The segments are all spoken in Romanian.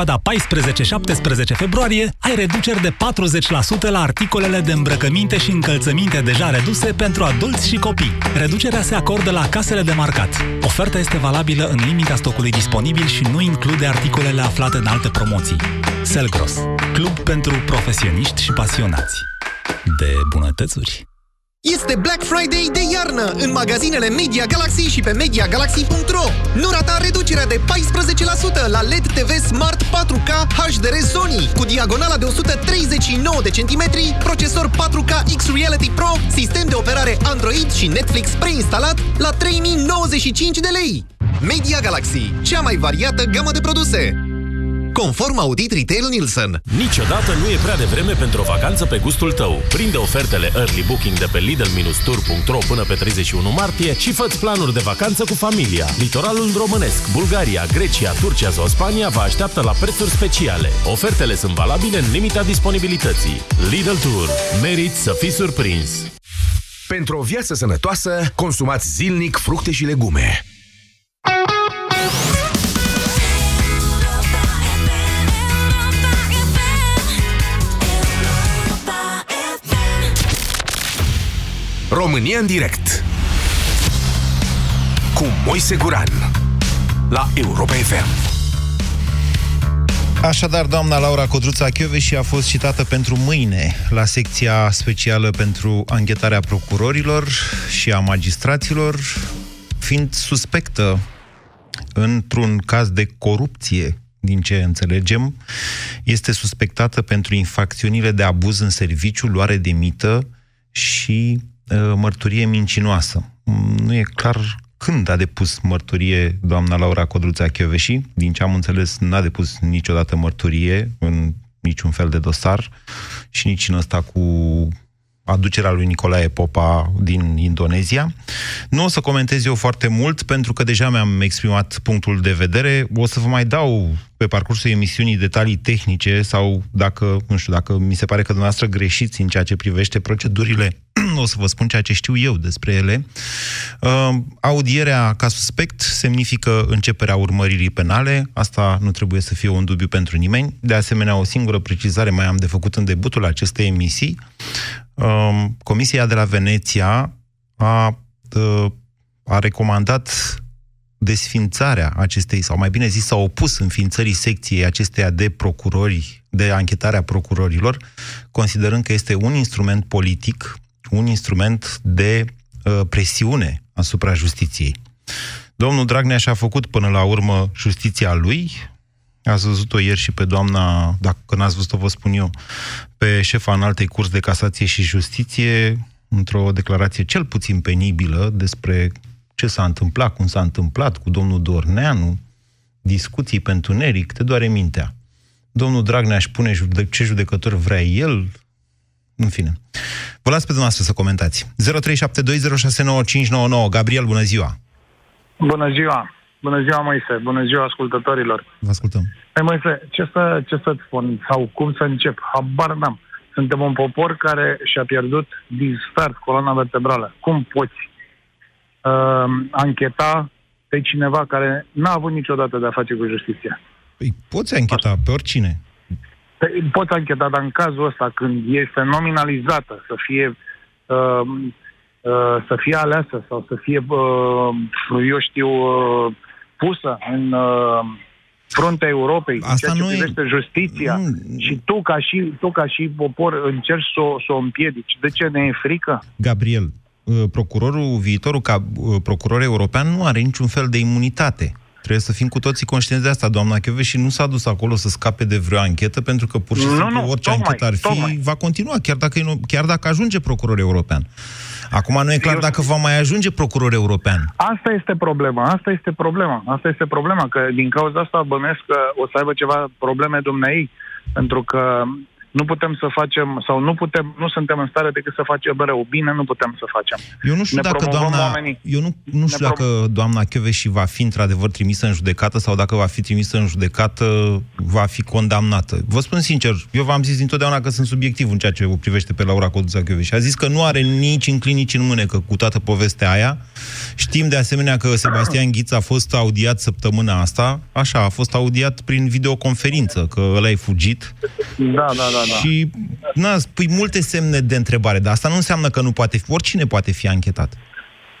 perioada 14-17 februarie ai reduceri de 40% la articolele de îmbrăcăminte și încălțăminte deja reduse pentru adulți și copii. Reducerea se acordă la casele de marcat. Oferta este valabilă în limita stocului disponibil și nu include articolele aflate în alte promoții. Selgros, club pentru profesioniști și pasionați de bunătățuri. Este Black Friday de iarnă în magazinele Media Galaxy și pe MediaGalaxy.ro. Nu rata reducerea de 14% la LED TV Smart 4K HDR Sony cu diagonala de 139 de centimetri, procesor 4K X Reality Pro, sistem de operare Android și Netflix preinstalat la 3095 de lei. Media Galaxy, cea mai variată gamă de produse conform Audit Retail Nielsen. Niciodată nu e prea devreme pentru o vacanță pe gustul tău. Prinde ofertele Early Booking de pe Lidl-Tour.ro până pe 31 martie și fă planuri de vacanță cu familia. Litoralul românesc, Bulgaria, Grecia, Turcia sau Spania vă așteaptă la prețuri speciale. Ofertele sunt valabile în limita disponibilității. Lidl Tour. Meriți să fii surprins! Pentru o viață sănătoasă, consumați zilnic fructe și legume. România în direct cu Moise Guran la Europa FM. Așadar, doamna Laura Codruța și a fost citată pentru mâine la secția specială pentru anchetarea procurorilor și a magistraților, fiind suspectă într-un caz de corupție, din ce înțelegem, este suspectată pentru infracțiunile de abuz în serviciu, luare de mită și Uh, mărturie mincinoasă. Nu e clar când a depus mărturie doamna Laura Codruța Chioveși. Din ce am înțeles, n-a depus niciodată mărturie în niciun fel de dosar și nici în ăsta cu aducerea lui Nicolae Popa din Indonezia. Nu o să comentez eu foarte mult, pentru că deja mi-am exprimat punctul de vedere. O să vă mai dau pe parcursul emisiunii detalii tehnice sau dacă, nu știu, dacă mi se pare că dumneavoastră greșiți în ceea ce privește procedurile, o să vă spun ceea ce știu eu despre ele. Uh, audierea ca suspect semnifică începerea urmăririi penale, asta nu trebuie să fie un dubiu pentru nimeni. De asemenea, o singură precizare mai am de făcut în debutul acestei emisii. Uh, Comisia de la Veneția a, uh, a recomandat desfințarea acestei, sau mai bine zis, s-a opus înființării secției acesteia de procurori, de anchetarea procurorilor, considerând că este un instrument politic, un instrument de uh, presiune asupra justiției. Domnul Dragnea și-a făcut până la urmă justiția lui, Ați văzut-o ieri și pe doamna, dacă n-ați văzut-o, vă spun eu, pe șefa înaltei curs de casație și justiție, într-o declarație cel puțin penibilă despre ce s-a întâmplat, cum s-a întâmplat cu domnul Dorneanu, discuții pentru Neric, te doare mintea. Domnul Dragnea își pune jude- ce judecător vrea el, în fine. Vă las pe dumneavoastră să comentați. 0372069599. Gabriel, bună ziua! Bună ziua! Bună ziua, Moise! Bună ziua, ascultătorilor! Vă ascultăm. Păi, Moise, ce, să, ce să-ți spun? Sau cum să încep? Habar n-am. Suntem un popor care și-a pierdut din start coloana vertebrală. Cum poți uh, ancheta pe cineva care n-a avut niciodată de a face cu justiția. Păi poți ancheta pe oricine. Păi, poți ancheta, dar în cazul ăsta, când este nominalizată să fie uh, uh, să fie aleasă sau să fie, uh, eu știu, uh, pusă în uh, fruntea Europei, Asta în ceea ce privește e... justiția, nu... și tu ca și, tu ca și popor încerci să, să o împiedici. De ce ne e frică? Gabriel, Uh, procurorul, viitorul ca uh, procuror european nu are niciun fel de imunitate. Trebuie să fim cu toții conștienți de asta, doamna Chioveș, și nu s-a dus acolo să scape de vreo anchetă, pentru că pur și simplu nu, nu, orice tocmai, anchetă ar fi, tocmai. va continua, chiar dacă, nu, chiar dacă ajunge procuror european. Acum nu e clar Eu... dacă va mai ajunge procuror european. Asta este problema, asta este problema, asta este problema, că din cauza asta bănesc că o să aibă ceva probleme dumneai, pentru că nu putem să facem, sau nu putem, nu suntem în stare decât să facem rău. Bine, nu putem să facem. Eu nu știu Ne dacă promovăm doamna, oamenii. eu nu, nu știu Ne dacă doamna Chioveși va fi într-adevăr trimisă în judecată sau dacă va fi trimisă în judecată, va fi condamnată. Vă spun sincer, eu v-am zis dintotdeauna că sunt subiectiv în ceea ce o privește pe Laura Codruța Chioveși. A zis că nu are nici în clinici în mânecă cu toată povestea aia. Știm de asemenea că Sebastian Ghiț a fost audiat săptămâna asta, așa, a fost audiat prin videoconferință, că ăla e fugit. Da, da, da, da. Și, na, pui multe semne de întrebare, dar asta nu înseamnă că nu poate fi, oricine poate fi anchetat.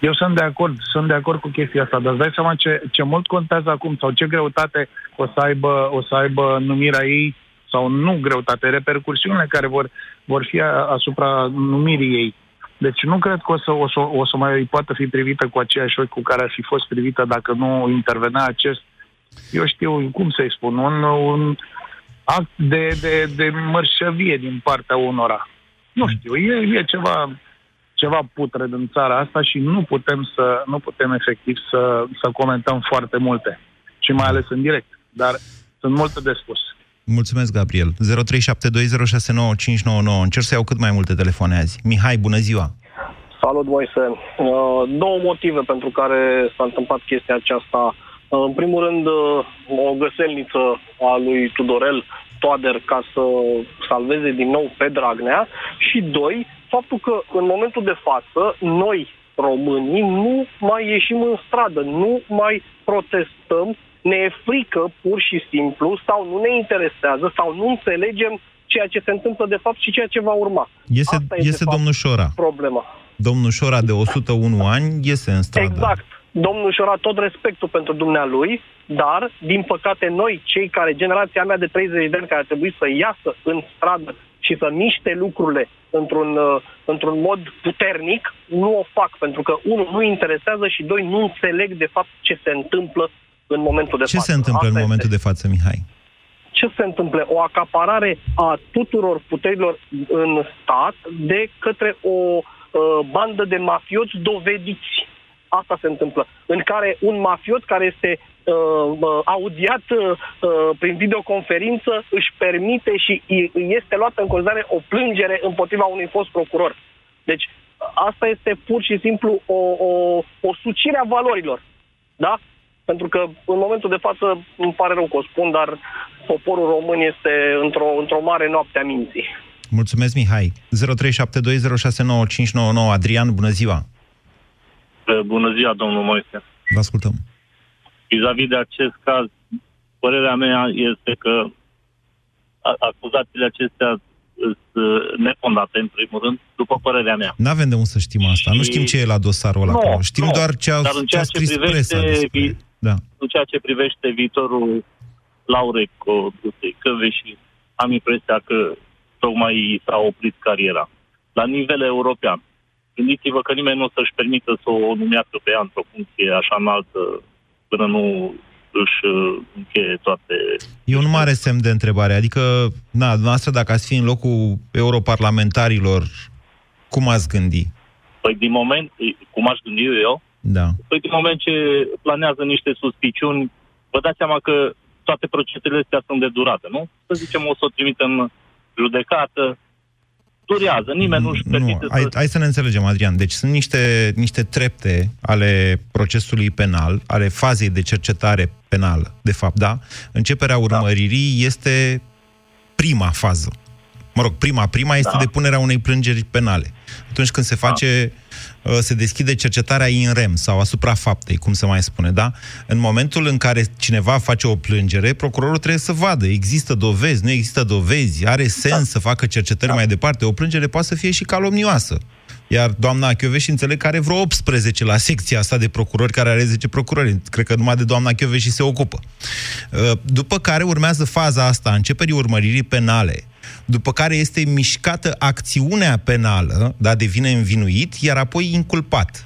Eu sunt de acord, sunt de acord cu chestia asta, dar îți dai seama ce, ce mult contează acum sau ce greutate o să aibă, o să aibă numirea ei sau nu greutate, repercursiunile care vor, vor fi a- asupra numirii ei. Deci nu cred că o să, o, să, o să mai poată fi privită cu aceeași ochi cu care ar fi fost privită dacă nu intervenea acest, eu știu cum să-i spun, un, un act de, de, de mărșăvie din partea unora. Nu știu, e, e ceva, ceva putred în țara asta și nu putem să nu putem efectiv să, să comentăm foarte multe. Și mai ales în direct. Dar sunt multe de spus. Mulțumesc, Gabriel. 0372069599. Încerc să iau cât mai multe telefoane azi. Mihai, bună ziua! Salut, Moise. Uh, două motive pentru care s-a întâmplat chestia aceasta. Uh, în primul rând, uh, o găselniță a lui Tudorel Toader ca să salveze din nou pe Dragnea și doi, faptul că în momentul de față noi, românii, nu mai ieșim în stradă, nu mai protestăm, ne e frică pur și simplu sau nu ne interesează sau nu înțelegem ceea ce se întâmplă de fapt și ceea ce va urma. Este, Asta e, de este fapt, domnul Șora. problema. Domnul Șora de 101 ani iese în stradă. Exact. Domnul Șora, tot respectul pentru dumnealui, dar, din păcate, noi, cei care, generația mea de 30 de ani, care ar trebui să iasă în stradă și să miște lucrurile într-un, uh, într-un mod puternic, nu o fac, pentru că, unul, nu interesează și, doi, nu înțeleg, de fapt, ce se întâmplă în momentul de Ce față. se întâmplă Asta în momentul este. de față, Mihai? ce se întâmplă? O acaparare a tuturor puterilor în stat de către o uh, bandă de mafioți dovediți. Asta se întâmplă. În care un mafiot care este uh, uh, audiat uh, prin videoconferință își permite și îi- îi este luată în considerare o plângere împotriva unui fost procuror. Deci asta este pur și simplu o, o, o sucire a valorilor. Da? Pentru că în momentul de față, îmi pare rău că o spun, dar poporul român este într-o, într-o mare noapte a minții. Mulțumesc, Mihai. 0372069599. Adrian, bună ziua! Bună ziua, domnul Moise. Vă ascultăm. Vis-a-vis de acest caz, părerea mea este că a- acuzațiile acestea sunt uh, nefondate, în primul rând, după părerea mea. N-avem de unde să știm asta. Nu Și- știm ce e la dosarul ăla Nu, acolo. Știm nu. doar ce a, Dar în ce a ceea ce scris privește presa despre... vi- Da. În ceea ce privește viitorul Laurei Codruței Căveși, am impresia că tocmai s-a oprit cariera. La nivel european, gândiți-vă că nimeni nu o să-și permită să o numească pe ea într-o funcție așa înaltă până nu își uh, încheie toate... E un mare semn de întrebare. Adică, na, dumneavoastră, dacă ați fi în locul europarlamentarilor, cum ați gândi? Păi din moment, cum aș gândi eu, Da. păi din moment ce planează niște suspiciuni, vă dați seama că toate procesele astea sunt de durată, nu? Să zicem, o să o trimitem în judecată, durează, nimeni nu își permite nu, hai, să... hai să ne înțelegem, Adrian. Deci sunt niște, niște trepte ale procesului penal, ale fazei de cercetare penală, de fapt, da? Începerea urmăririi este prima fază. Mă rog, prima, prima este Da. depunerea unei plângeri penale. Atunci când se face, uh, se deschide cercetarea in rem sau asupra faptei, cum se mai spune, da? În momentul în care cineva face o plângere, procurorul trebuie să vadă, există dovezi, nu există dovezi, are sens să facă cercetări mai departe. O plângere poate să fie și calomnioasă. Iar doamna Chioveși înțeleg că are vreo 18 la secția asta de procurori, care are 10 procurori. Cred că numai de doamna Chioveși se ocupă. Uh, După care urmează faza asta, începerii urmăririi penale, după care este mișcată acțiunea penală, da, devine învinuit, iar apoi inculpat.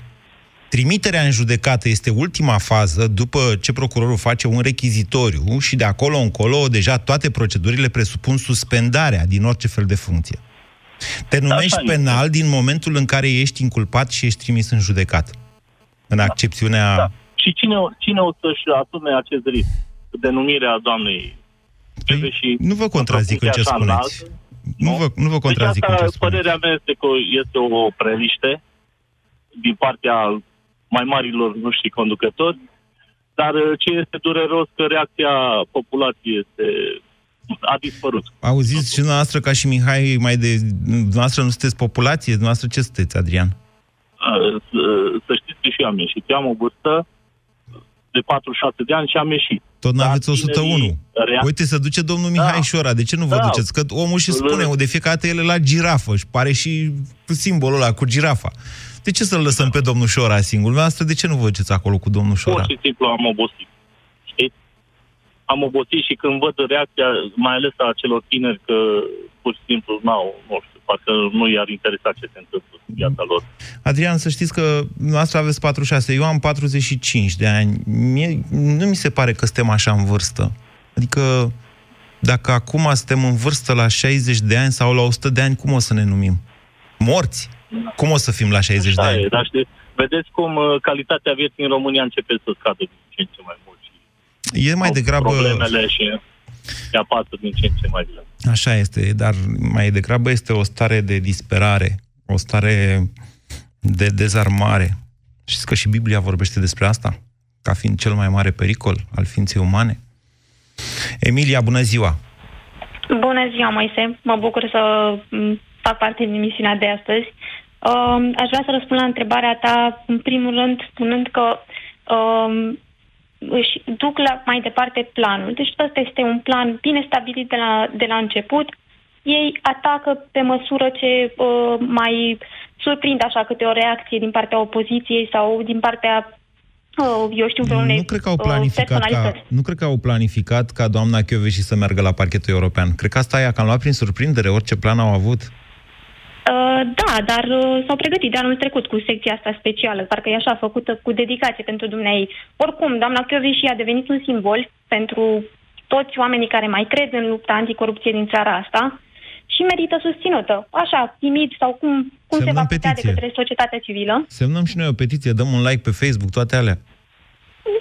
Trimiterea în judecată este ultima fază după ce procurorul face un rechizitoriu și de acolo încolo deja toate procedurile presupun suspendarea din orice fel de funcție. Te numești Așa este. penal din momentul în care ești inculpat și ești trimis în judecată. În accepțiunea... Da. Și cine, o- cine o să-și asume acest risc? Denumirea doamnei Păi, Căveși nu vă contrazic în ce într-o funcție așa spuneți. Nu vă, nu vă Deci contrazic. în ce asta, spuneți. părerea mea este că este o preliște din partea mai marilor, nu știu, conducători, dar uh, ce este dureros că reacția populației este a dispărut. Auziți și dumneavoastră ca și Mihai mai de... Dumneavoastră nu sunteți populație? Dumneavoastră ce sunteți, Adrian? Uh, Să, să știți că și eu am ieșit. Eu am o vârstă de 46 de ani și am ieșit. Tot Dar n-aveți 101. tinerii rea- Uite, să duce domnul Mihai Da. Șora. De ce nu vă Da. duceți? Că omul și Îl- spune, de fiecare dată el e la girafă și pare și simbolul ăla cu girafa. De ce să-l lăsăm pe domnul Șora singur? Dumneavoastră, de ce nu vă duceți acolo cu domnul Șora? Pur și simplu am obosit. Știți? Am obosit și când văd reacția, mai ales a celor tineri, că pur și simplu n-au, nu știu, parcă nu i-ar interesa ce se întâmplă în viața lor. Adrian, să știți că noastră aveți 46, eu am 45 de ani. Mie, nu mi se pare că suntem așa în vârstă. Adică, dacă acum suntem în vârstă la 60 de ani sau la 100 de ani, cum o să ne numim? Morți? Cum o să fim la 60 de Așa ani? e, dar știți, vedeți cum uh, calitatea vieții în România începe să scadă din ce în ce mai mult. Și E mai au degrabă... Problemele și îi apasă din ce în ce mai bine. Așa este, dar mai degrabă este o stare de disperare, o stare de dezarmare. Știți că și Biblia vorbește despre asta, ca fiind cel mai mare pericol al ființei umane. Emilia, bună ziua! Bună ziua, Moise. Mă bucur să m, fac parte din emisiunea de astăzi. Um, aș vrea să răspund la întrebarea ta, în primul rând, spunând că um, își duc la, mai departe planul. Deci ăsta este un plan bine stabilit de la, de la început. Ei atacă pe măsură ce uh, mai surprind așa câte o reacție din partea opoziției sau din partea uh, eu știu, vreunei Nu cred că au uh, planificat ca, personalități. nu cred că au planificat ca doamna Chioveși să meargă la parchetul european. Cred că asta e, că am luat prin surprindere orice plan au avut. Uh, da, dar uh, s-au pregătit de anul trecut cu secția asta specială, parcă e așa făcută cu dedicație pentru dumneai. Oricum, doamna Chioveși a devenit un simbol pentru toți oamenii care mai cred în lupta anticorupție din țara asta și merită susținută. Așa, timid sau cum, cum se Semnăm va putea de petiție. către societatea civilă. Semnăm și noi o petiție, dăm un like pe Facebook, toate alea.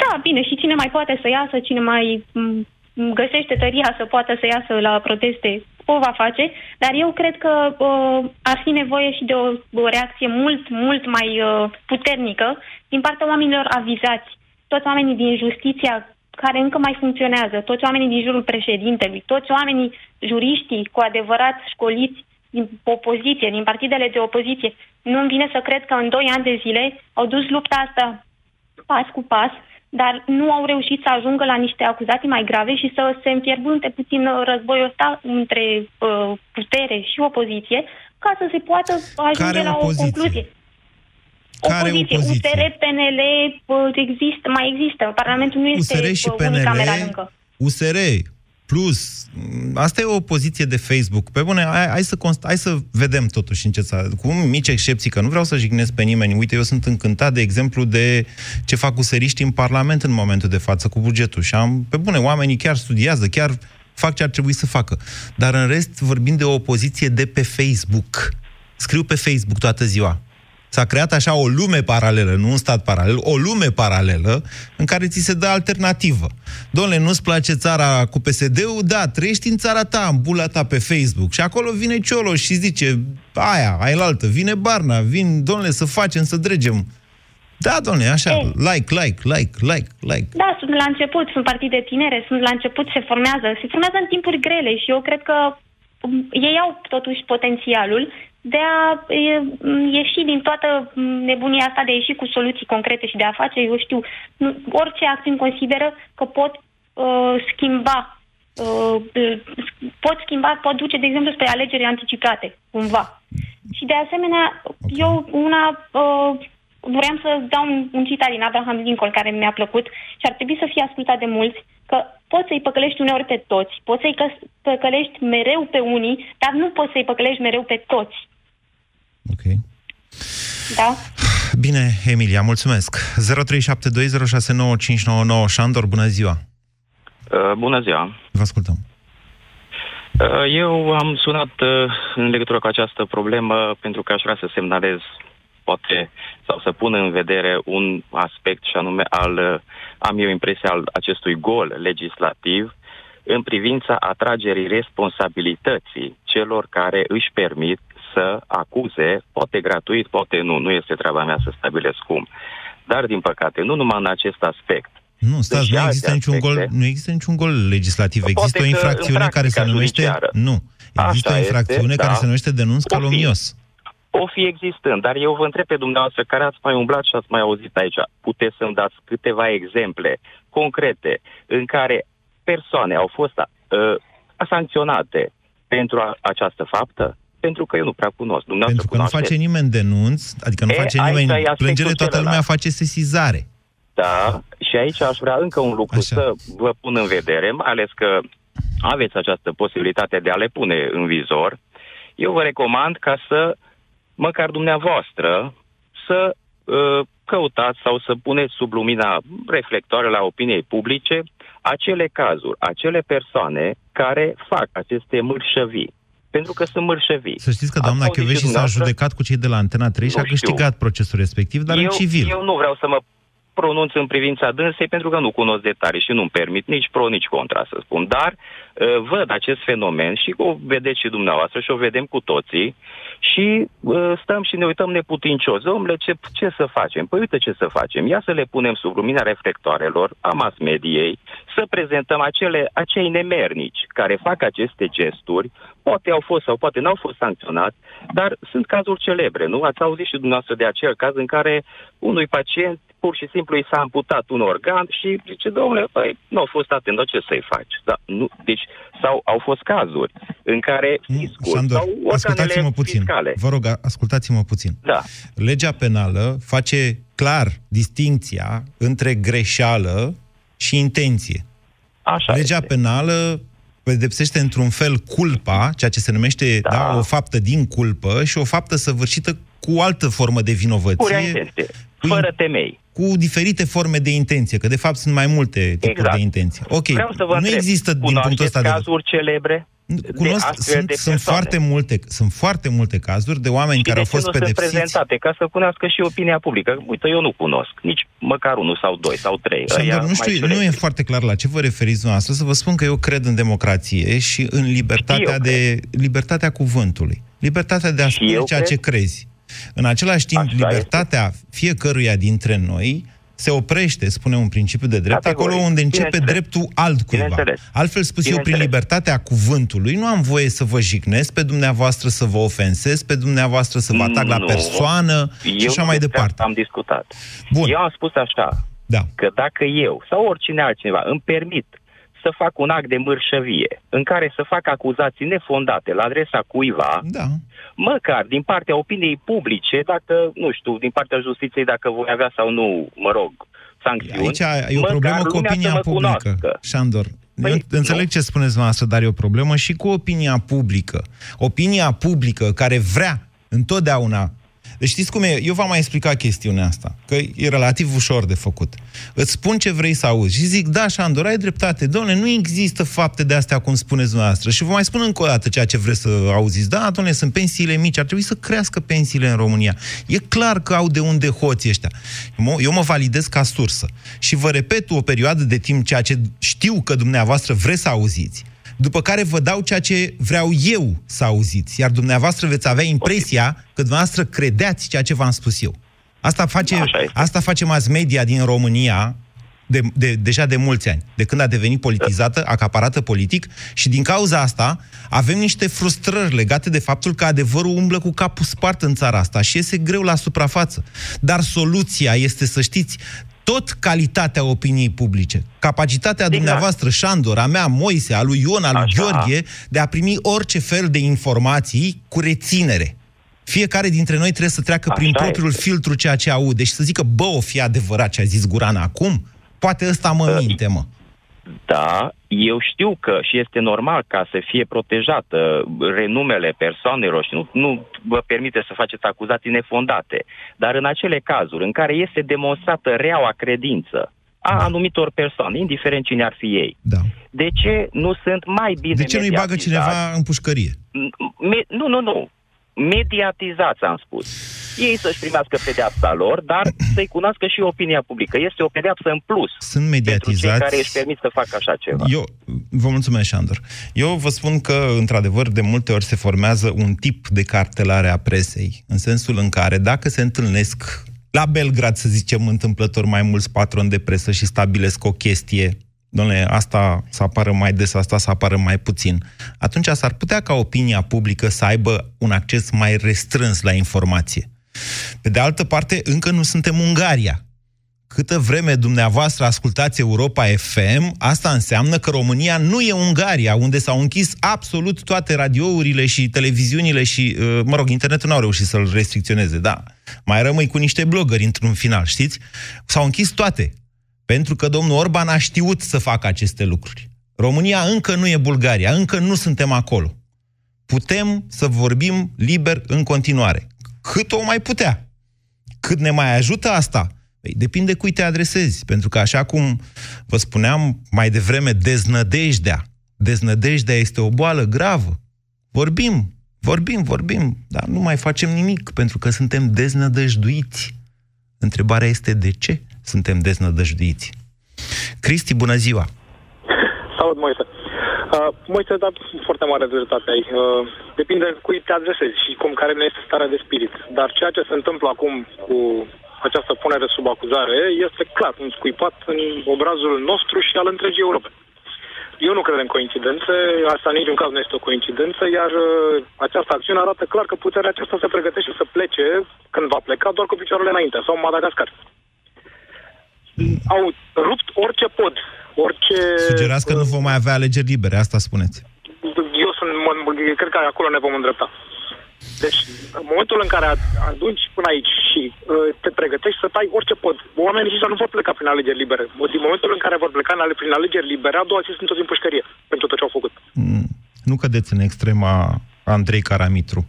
Da, bine, și cine mai poate să iasă, cine mai m, m, găsește tăria să poată să iasă la proteste, o va face, dar eu cred că uh, ar fi nevoie și de o, o reacție mult, mult mai uh, puternică din partea oamenilor avizați, toți oamenii din justiția care încă mai funcționează, toți oamenii din jurul președintelui, toți oamenii juriștii cu adevărat școliți din opoziție, din partidele de opoziție. Nu-mi vine să cred că în doi ani de zile au dus lupta asta pas cu pas, dar nu au reușit să ajungă la niște acuzații mai grave și să se înfierbânte puțin uh, războiul ăsta între uh, putere și opoziție, ca să se poată ajunge Care la opoziție? o concluzie. Care opoziție, opoziție? USR, PNL, uh, există, mai există. Parlamentul nu este USR și uh, PNL, unicameral încă. USR plus, m, asta e o poziție de Facebook. Pe bune, hai, hai, să, const- hai să vedem totuși în ce țară, cu mici excepții, că nu vreau să jignesc pe nimeni. Uite, eu sunt încântat, de exemplu, de ce fac useriștii în Parlament în momentul de față cu bugetul. Și am, pe bune, oamenii chiar studiază, chiar fac ce ar trebui să facă. Dar în rest vorbim de o opoziție de pe Facebook. Scriu pe Facebook toată ziua. S-a creat așa o lume paralelă, nu un stat paralel, o lume paralelă în care ți se dă alternativă. Domnule, nu-ți place țara cu PSD-ul? Da, trăiești în țara ta, în bula ta pe Facebook. Și acolo vine Cioloș și zice, aia, aia altă, vine Barna, vin, domnule, să facem, să dregem. Da, domnule, așa, Ei. like, like, like, like, like. Da, sunt la început, sunt partide tinere, sunt la început, se formează. Se formează în timpuri grele și eu cred că um, ei au totuși potențialul de a e, m, ieși din toată m, nebunia asta, de a ieși cu soluții concrete și de a face, eu știu, nu- orice acțiuni consideră că pot uh, schimba uh, pot schimba, pot duce, de exemplu, spre alegeri anticipate, cumva. Și de asemenea, okay. eu una uh, vreau să dau un, un citat din Abraham Lincoln care mi-a plăcut și ar trebui să fie ascultat de mulți, că poți să-i păcălești uneori pe toți, poți să-i căs- păcălești mereu pe unii, dar nu poți să-i păcălești mereu pe toți. Ok. Da? Bine, Emilia, mulțumesc. 0372069599 Șandor, bună ziua. Uh, bună ziua! Vă ascultăm. Uh, eu am sunat uh, în legătură cu această problemă pentru că aș vrea să semnalez poate sau să pun în vedere un aspect și anume al, uh, am eu impresia al acestui gol legislativ în privința atragerii responsabilității celor care își permit să acuze, poate gratuit, poate nu, nu este treaba mea să stabilesc cum. Dar, din păcate, nu numai în acest aspect. Nu, stați, Deci nu există, niciun aspecte- gol, nu există niciun gol legislativ. Poate Există o că în infracțiune care se practica numește... judiciară. Nu. Există Așa o infracțiune este, care da. se numește denunț O fi. calomnios. O fi existând, dar eu vă întreb pe dumneavoastră care ați mai umblat și ați mai auzit aici. Puteți să-mi dați câteva exemple concrete în care persoane au fost uh, sancționate pentru a, această faptă? Pentru că eu nu prea cunosc. Dumneavoastră Pentru că nu cunoașteți? face nimeni denunț, adică nu E, face aici nimeni e aspectul plângere, toată lumea celălalt. face sesizare. Da, și aici aș vrea încă un lucru Așa. să vă pun în vedere, mai ales că aveți această posibilitate de a le pune în vizor. Eu vă recomand ca să, măcar dumneavoastră, să uh, căutați sau să puneți sub lumina reflectoare la opiniei publice acele cazuri, acele persoane care fac aceste mărșăvii. Pentru că sunt mărșăvii. Să știți că Ați doamna auzit și Chioveși s-a dumneavoastră? judecat cu cei de la Antena 3 și Nu a știu. câștigat procesul respectiv, dar eu, în civil. Eu nu vreau să mă pronunț în privința dânsei pentru că nu cunosc detalii și nu-mi permit nici pro, nici contra să spun. Dar uh, văd acest fenomen și o vedeți și dumneavoastră și o vedem cu toții și uh, stăm și ne uităm neputincios. Domnule, ce, ce să facem? Păi uite ce să facem. Ia să le punem sub lumina reflectoarelor a mass mediei, să prezentăm acele, acei nemernici care fac aceste gesturi, poate au fost sau poate n-au fost sancționați, dar sunt cazuri celebre, nu? Ați auzit și dumneavoastră de acel caz în care unui pacient pur și simplu i s-a amputat un organ și zice, domnule, păi, nu au fost atent, dar ce să-i faci? Da, nu, deci, sau au fost cazuri în care fiscul Șandor, sau ascultați-mă organele puțin. fiscale. Vă rog, ascultați-mă puțin. Da. Legea penală face clar distinția între greșeală și intenție. Așa Legea este. penală pedepsește într-un fel culpa, ceea ce se numește da. Da. Da, o faptă din culpă și o faptă săvârșită cu o altă formă de Purea vinovăție, intenție, fără temei. cu diferite forme de intenție, că de fapt sunt mai multe tipuri Exact. de intenție. Ok, Vreau să vă nu întreb, există din cunoașteți punctul ăsta de cazuri celebre? de Cunosc, astfel sunt, de sunt, persoane? foarte multe, sunt foarte multe cazuri de oameni Și care de au ce fost nu sunt pedepsiți. prezentate? Ca să cunoască și opinia publică. Uite, eu nu cunosc. Nici măcar unul sau doi sau trei. Șandor, Ăia nu mai știu, nu e ciureți. foarte clar la ce vă referiți dumneavoastră, să vă spun că eu cred în democrație și în libertatea, Și eu de, libertatea cuvântului. Libertatea de a Și spune eu ceea cred. ce crezi. În același timp, Așa libertatea fiecăruia dintre noi se oprește, spune un principiu de drept, Categoric. acolo unde începe Bineînțeles. dreptul altcuiva. Bineînțeles. Altfel spus, eu, prin Bineînțeles. libertatea cuvântului, nu am voie să vă jignesc pe dumneavoastră, să vă ofensez pe dumneavoastră, să vă atac la Nu. persoană și Eu așa nu mai despre departe. asta Am discutat. Bun. Eu am spus așa, Da. că dacă eu sau oricine altcineva îmi permit să fac un act de mârșăvie în care să fac acuzații nefondate la adresa cuiva, Da. Măcar din partea opiniei publice, dacă, nu știu, din partea justiției, dacă voi avea sau nu, mă rog, sancțiuni, Aici e o măcar problemă cu lumea să opinia mă publică, cunoască. Șandor. Păi, Eu înțeleg nu. ce spuneți dumneavoastră, dar e o problemă și cu opinia publică. Opinia publică care vrea întotdeauna... Deci știți cum e? Eu v-am mai explicat chestiunea asta, că e relativ ușor de făcut. Îți spun ce vrei să auzi și zic, da, Șandor, ai dreptate. Domnule, nu există fapte de astea cum spuneți dumneavoastră. Și vă mai spun încă o dată ceea ce vreți să auziți. Da, domnule, sunt pensiile mici, ar trebui să crească pensiile în România. E clar că au de unde hoții ăștia. Mă- Eu mă validez ca sursă. Și vă repet o perioadă de timp ceea ce știu că dumneavoastră vreți să auziți, după care vă dau ceea ce vreau eu să auziți, iar dumneavoastră veți avea impresia că dumneavoastră credeați ceea ce v-am spus eu. Asta face, Așa este. asta face mass media din România de, de, deja de mulți ani, de când a devenit politizată, acaparată politic și din cauza asta avem niște frustrări legate de faptul că adevărul umblă cu capul spart în țara asta și iese greu la suprafață. Dar soluția este, să știți, tot calitatea opiniei publice, capacitatea Exact. dumneavoastră, Șandor, a mea, Moise, a lui Ion, a lui Așa. Gheorghe, de a primi orice fel de informații cu reținere. Fiecare dintre noi trebuie să treacă Așa prin propriul este. filtru ceea ce aude și să zică, bă, o fi adevărat ce a zis Gurana acum? Poate ăsta mă minte, mă. Da, eu știu că și este normal ca să fie protejată renumele persoanelor și nu, nu vă permite să faceți acuzații nefondate. Dar în acele cazuri în care este demonstrată reaua credință a anumitor persoane, indiferent cine ar fi ei, Da. de ce nu sunt mai bine De ce nu-i bagă mediatizați? cineva în pușcărie? Me- nu, nu, nu. Mediatizați, am spus. ei să-și primească pedeapsa lor, dar să-i cunoască și opinia publică. Este o pedeapsă în plus. Sunt mediatizați. Pentru cei care își permit să facă așa ceva. Eu vă mulțumesc, Șandor. Eu vă spun că, într-adevăr, de multe ori se formează un tip de cartelare a presei, în sensul în care, dacă se întâlnesc la Belgrad, să zicem, întâmplător mai mulți patroni de presă și stabilesc o chestie domnule, asta să apară mai des, asta să apară mai puțin, atunci s-ar putea ca opinia publică să aibă un acces mai restrâns la informație. Pe de altă parte, încă nu suntem Ungaria. Câtă vreme dumneavoastră ascultați Europa FM, asta înseamnă că România nu e Ungaria, unde s-au închis absolut toate radiourile și televiziunile și, uh, mă rog, internetul nu au reușit să-l restricționeze, da. Mai rămâi cu niște blogări într-un final, știți? S-au închis toate. Pentru că domnul Orban a știut să facă aceste lucruri. România încă nu e Bulgaria, încă nu suntem acolo. Putem să vorbim liber în continuare. Cât o mai putea. Cât ne mai ajută asta? Păi, depinde cui te adresezi. Pentru că, așa cum vă spuneam mai devreme, deznădejdea. Deznădejdea este o boală gravă. Vorbim, vorbim, vorbim, dar nu mai facem nimic, pentru că suntem deznădăjduiți. Întrebarea este de ce? Suntem deznădăjduiți. Cristi, bună ziua! Salut, Moise! Uh, Moise, dar foarte mare dreptate ai. Uh, depinde cui te adresezi și cum care nu este starea de spirit. Dar ceea ce se întâmplă acum cu această punere sub acuzare este clar un scuipat în obrazul nostru și al întregii Europe. Eu nu cred în coincidențe, asta în niciun caz nu este o coincidență, iar uh, această acțiune arată clar că puterea aceasta se pregătește să plece când va pleca doar cu picioarele înainte, sau Madagascar au rupt orice pod, orice... Sugerați că nu vom mai avea alegeri libere, asta spuneți. Eu sunt, mă, cred că acolo ne vom îndrepta. Deci, în momentul în care adunci până aici și uh, te pregătești să tai orice pod, oamenii ăștia nu vor pleca prin alegeri libere. Din momentul în care vor pleca prin alegeri libere, a doua zi sunt toți în pușcărie pentru tot ce au făcut. Mm, nu cădeți în extrema Andrei Caramitru.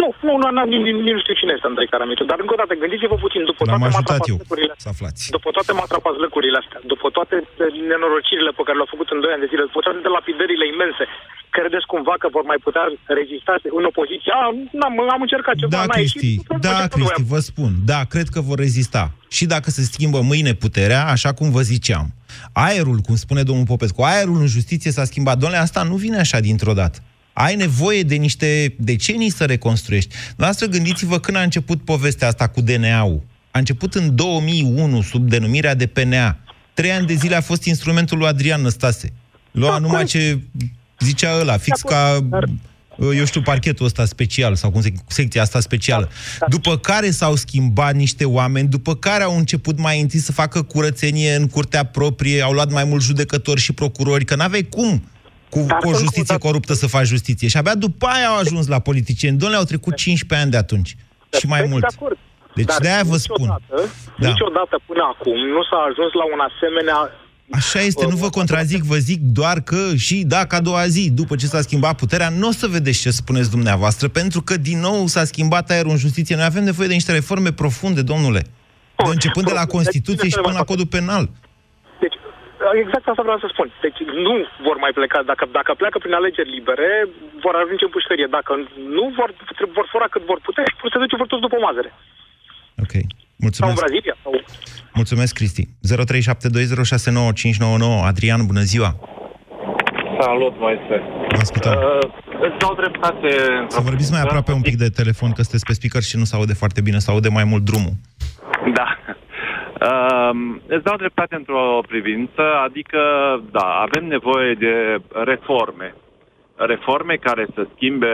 Nu, nu, nu, nu, nici nu știu cine este Andrei Caramitru, dar încă o dată, gândiți-vă puțin, după toate matrapazlăcurile să aflați. După toate matrapazlăcurile astea, după toate nenorocirile pe care le-au făcut în 2 ani de zile, după toate de lapidările imense, credeți cumva că vor mai putea rezista în opoziție? A, n-am, am încercat ceva, da, Cristi, ieșit, da, Cristi, vă spun, da, cred că vor rezista. Și dacă se schimbă mâine puterea, așa cum vă ziceam, aerul, cum spune domnul Popescu, aerul în justiție s-a schimbat. Domnule, asta nu vine așa dintr-o dată ai nevoie de niște decenii să reconstruiești. Noastră gândiți-vă când a început povestea asta cu DNA-ul. A început în 2001 sub denumirea de PNA. Trei ani de zile a fost instrumentul lui Adrian Năstase. Lua da, numai ce zicea ăla, fix da, ca, eu știu, parchetul ăsta special, sau cum se, secția asta specială. Da, da. După care s-au schimbat niște oameni, după care au început mai întâi să facă curățenie în curtea proprie, au luat mai mulți judecători și procurori, că n-aveai cum cu, cu o justiție cu coruptă să faci justiție. Și abia după aia au ajuns la politicieni. Domnule, au trecut 15 ani de atunci. Și mai mult. De acord. Deci Dar de-aia vă spun. Da. Niciodată până acum nu s-a ajuns la un asemenea Așa este, nu vă contrazic, vă zic doar că și dacă a doua zi, după ce s-a schimbat puterea, nu o să vedeți ce spuneți dumneavoastră, pentru că din nou s-a schimbat aerul în justiție. Noi avem nevoie de niște reforme profunde, domnule. De începând de la Constituție și până la codul penal. Exact asta vreau să spun. Deci nu vor mai pleca. Dacă, dacă pleacă prin alegeri libere, vor ajunge în pușcărie. Dacă nu, vor, vor fura cât vor putea și se duce vor toți după mazăre. Ok. Mulțumesc. Sau în Brazilia. Sau... Mulțumesc, Cristi. 0372069599. Adrian, bună ziua. Salut, Moise. Vă ascultăm. Uh, îți dau dreptate... Să vorbiți mai aproape un pic de telefon, că sunteți pe speaker și nu se aude foarte bine, se aude mai mult drumul. Da. Uh, îți dau dreptate într-o privință, adică, da, avem nevoie de reforme. Reforme care să schimbe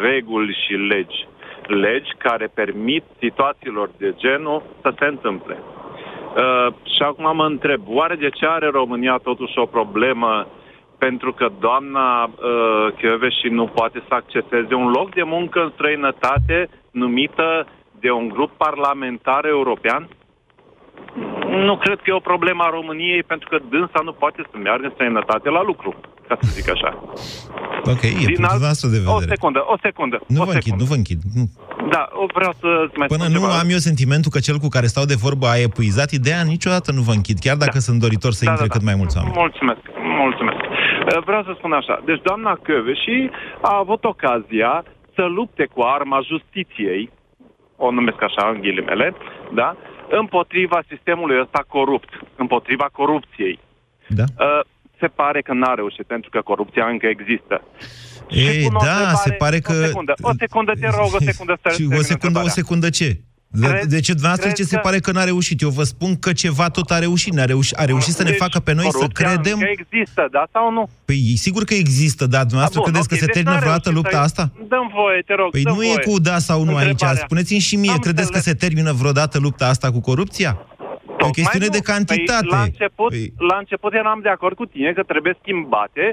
reguli și legi. Legi care permit situațiilor de genul să se întâmple. Uh, și acum mă întreb, oare de ce are România totuși o problemă pentru că doamna uh, și nu poate să acceseze un loc de muncă în străinătate numită de un grup parlamentar european? Nu cred că e o problemă a României, pentru că dânsa nu poate să meargă în străinătate la lucru, ca să zic așa. Ok, e Din punctul alt... de vedere. O secundă, o secundă. Nu o vă închid, nu vă închid. Nu. Da, vreau să mai Până nu ceva. am eu sentimentul că cel cu care stau de vorbă a epuizat ideea, niciodată nu vă închid, chiar dacă da. sunt doritor să da, intre da, da. cât mai mulți oameni. Mulțumesc, mulțumesc. Vreau să spun așa. Deci doamna și a avut ocazia să lupte cu arma justiției o numesc așa în ghilimele, da? Împotriva sistemului ăsta corupt, împotriva corupției. Da. Uh, se pare că n-a reușit, pentru că corupția încă există. Ei, pun o da, întrebare- se pare că... O secundă, o secundă, te rog, o secundă să Și termin o secundă, o întrebarea. secundă ce? De, Cred- de ce dumneavoastră cred ce se că- pare că n-a reușit? Eu vă spun că ceva tot a reușit. Ne-a reușit, a reușit să ne Deci, facă pe noi să corupția credem... încă există, da sau nu? Păi sigur că există, dar dumneavoastră Ah, bun, credeți ok, că se deci termină n-a vreodată reușit lupta să- asta? Dăm voie, te rog, Păi dăm nu e voie. cu da sau nu aici. Întrebarea. Spuneți-mi și mie, Am credeți că înțeles. se termină vreodată lupta asta cu corupția? E o chestiune Mai de nu. cantitate. Păi, la, început, Păi, la început eram de acord cu tine că trebuie schimbate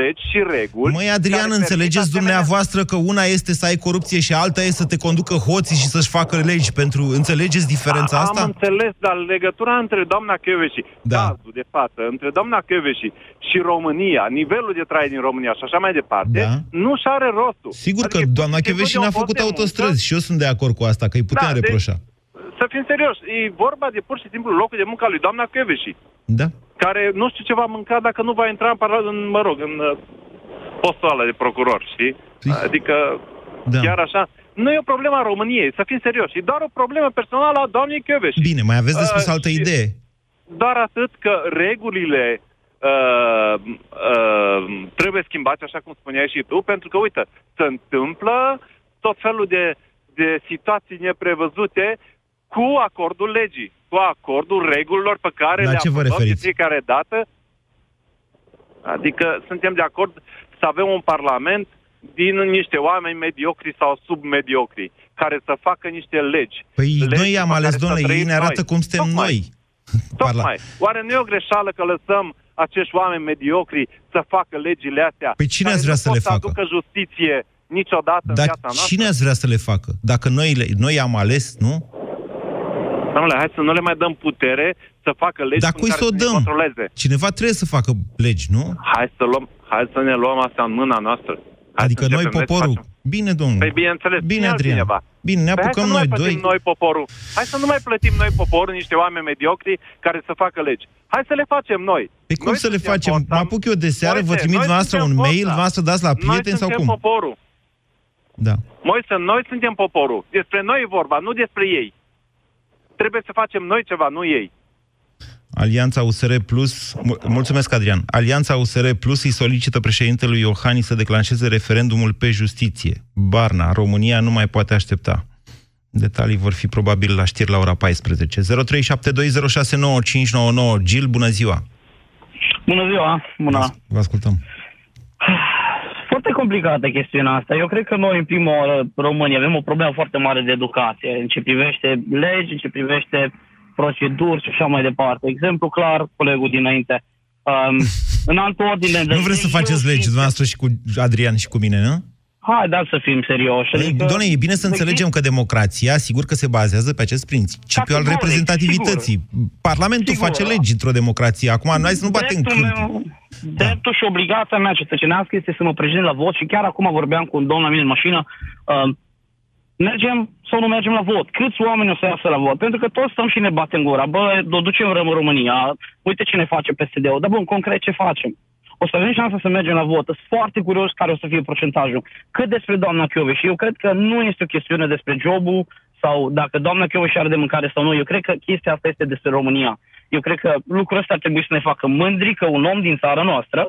legi și reguli. Măi, Adrian, care înțelegeți permit dumneavoastră că una este să ai corupție și alta este să te conducă hoții și să-și facă legi pentru... Înțelegeți diferența asta? Am înțeles, dar legătura între doamna Chioveși, Da. cazul de față, între doamna Chioveși și România, nivelul de trai din România și așa mai departe, Da. nu și are rostul. Sigur că Adică, doamna pur și simplu, Chioveși de un n-a post făcut de muncă, autostrăzi și eu sunt de acord cu asta, că îi putem Da, deci- reproșa. Să fim serios, e vorba de pur și simplu locul de muncă al lui doamna Chioveși, Da? care nu știu ce va mânca dacă nu va intra în, parla- în mă rog, în uh, postul ăla de procuror, știi? Adică, Da. chiar așa. Nu e o problemă a României, să fim serioși. E doar o problemă personală a doamnei Chioveși. Bine, mai aveți de spus Uh, altă și- idee. doar atât că regulile uh, uh, trebuie schimbate, așa cum spuneai și tu, pentru că, uite, se întâmplă tot felul de, de situații neprevăzute cu acordul legii, cu acordul regulilor pe care La le ce vă aprobăm de referiți? fiecare dată. Adică suntem de acord să avem un parlament din niște oameni mediocri sau submediocri, care să facă niște legi. Păi Legi noi am pe ales, care să domnule, ei trăim ne arată noi. cum suntem Tocmai. noi. Tocmai. Oare nu e o greșeală că lăsăm acești oameni mediocri să facă legile astea? Păi cine care ați vrea nu să pot le facă? aducă justiție niciodată în Dar viața noastră? cine ați vrea să le facă? Dacă noi, le, noi am ales, nu? Domnule, hai să nu le mai dăm putere să facă legi Dar în cui care să o să ne dăm? controleze. Cineva trebuie să facă legi, nu? Hai să, luăm, hai să ne luăm asta în mâna noastră. Hai Adică să noi, începem să poporul. facem. Bine, domnule. Păi bineînțeles, Bine, cine Adrian. altcineva? Bine, ne Păi hai apucăm să nu noi mai plătim doi. noi poporul. Hai să nu mai plătim noi poporul niște oameni mediocri care să facă legi. Hai să le facem noi. Păi cum Noi să le suntem facem? forța. Mă apuc eu de seară, vă Moise, trimit noi dumneavoastră un suntem mail, forța. dumneavoastră dați la prieteni noi sau suntem cum? poporul. Da. Moise, noi suntem poporul. Despre noi e vorba, nu despre ei. Trebuie să facem noi ceva, nu ei. Alianța USR Plus, mul- mulțumesc Adrian, Alianța USR Plus îi solicită președintelui Iohannis să declanșeze referendumul pe justiție. Barna, România nu mai poate aștepta. Detalii vor fi probabil la știri la ora 14. 0372069599. Gil, bună ziua! Bună ziua! Bună! Vă ascultăm. Foarte complicată chestiunea asta. Eu cred că noi, în prima oară, România, avem o problemă foarte mare de educație în ce privește legi, în ce privește proceduri și așa mai departe. Exemplu clar, colegul dinainte. Um, în altă ordine de... Nu vreți să faceți legi dumneavoastră și cu Adrian și cu mine, nu? Hai, da, să fim serioși. Adică, Doamne, e bine să înțelegem că democrația, sigur că se bazează pe acest principiu al Categoric, reprezentativității. Parlamentul Sigur. face legi într-o democrație. Acum, noi să nu batem Dreptul câmp. meu, dreptul și obligația mea cetățenească este să mă prezint la vot și chiar acum vorbeam cu un domn la mine în mașină, uh, mergem sau nu mergem la vot? Câți oameni o să iasă la vot? Pentru că toți stăm și ne batem gura. Bă, o ducem în România, uite ce ne face PSD-ul. Dar bun, concret ce facem? O să avem șansa să mergem la vot. Sunt foarte curios care o să fie procentajul. Cât despre doamna Chioveș și eu cred că nu este o chestiune despre jobul sau dacă doamna Chioveș are de mâncare sau nu. Eu cred că chestia asta este despre România. Eu cred că lucrul ăsta ar trebui să ne facă mândri că un om din țara noastră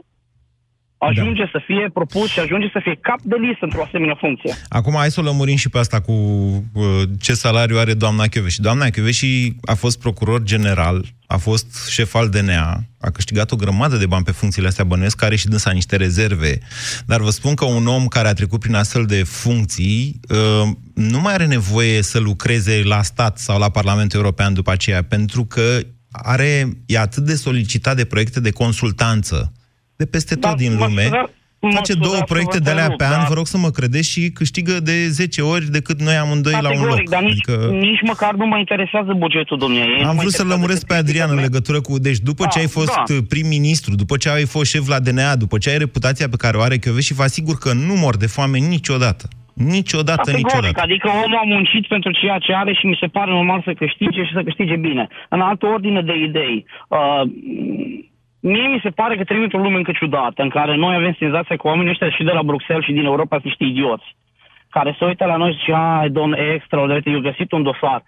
ajunge da. să fie propus și ajunge să fie cap de listă într-o asemenea funcție. Acum, hai să o lămurim și pe asta cu uh, ce salariu are doamna Chioveși. Doamna Chioveși a fost procuror general, a fost șef al DNA, a câștigat o grămadă de bani pe funcțiile astea bănuiesc, care și dânsa niște rezerve. Dar vă spun că un om care a trecut prin astfel de funcții uh, nu mai are nevoie să lucreze la stat sau la Parlamentul European după aceea, pentru că are, e atât de solicitat de proiecte de consultanță de peste tot din mă lume. scuza- mă Face scuzați două să proiecte vă de alea întrerup, pe an, dar- vă rog să mă credeți, și câștigă de 10 ori decât noi amândoi la un loc. Categoric, dar nici, Adică nici măcar nu mă interesează bugetul dumneavoastră. am vrut să-l lămuresc pe Adrian în legătură cu... Deci după ce Da, ai fost da. prim-ministru, după ce ai fost șef la DNA, după ce ai reputația pe care o are Chioveși, vă asigur că nu mor de foame niciodată. Niciodată, Categoric, niciodată. adică omul a muncit pentru ceea ce are și mi se pare normal să câștige și să câștige bine. În altă ordine de idei, uh, mie mi se pare că trăim într-o lume încă ciudată, în care noi avem senzația că oamenii ăștia și de la Bruxelles și din Europa sunt niște idioți care se uită la noi și zice, ai, domn, extraordinar, eu găsit un dosar.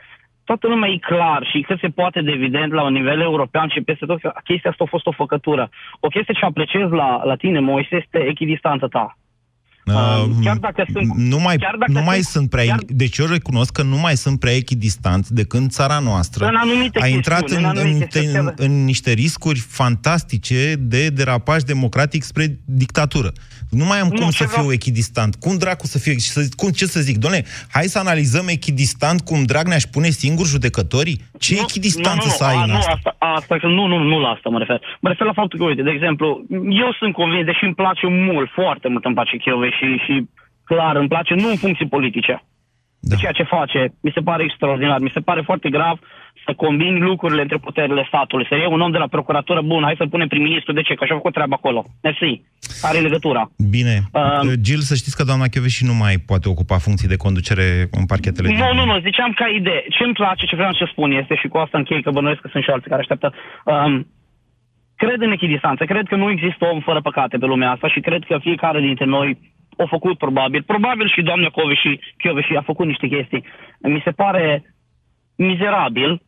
Toată lumea e clar și cât se poate de evident la un nivel european și peste tot că chestia asta a fost o făcătură. O chestie ce apreciez la, la tine, Moise, este echidistanța ta. Uh, chiar dacă sunt- nu mai, chiar dacă nu mai sunt- sunt prea... chiar- Deci eu recunosc că nu mai sunt prea echidistanți de când țara noastră În anumite a intrat chestiuni, în, în în, anumite în, în, în niște riscuri fantastice de derapaj democratic spre dictatură. Nu mai am Nu, cum ce să vreau- fiu echidistant. Cum dracu să fiu... și Să, cum, ce să zic? Doamne, hai să analizăm echidistant cum Dragnea își pune singur judecătorii? Ce Nu, echidistanță nu, nu, să ai a, în nu, asta? asta, asta, că nu, nu, nu la asta mă refer. Mă refer la faptul că, uite, de exemplu, eu sunt convins, deși îmi place mult, foarte mult îmi place Chiove și, și clar, îmi place, nu în funcții politice. Da. De ceea ce face, mi se pare extraordinar, mi se pare foarte grav să combini lucrurile între puterile statului. Să iei un om de la procuratură, bun, hai să punem prim-ministru, de ce? Că și-a făcut treaba acolo. Mersi. Are legătura. Bine. Um, Gil, să știți că doamna Chioveși nu mai poate ocupa funcții de conducere în parchetele din Nu, nu, nu, ziceam ca idee. Ce îmi place, ce vreau să spun este, și cu asta închei, că bănuiesc că sunt și alții care așteaptă, um, cred în echidistanță, cred că nu există om fără păcate pe lumea asta și cred că fiecare dintre noi a făcut probabil, probabil și doamna Cove și Chiove și a făcut niște chestii. Mi se pare mizerabil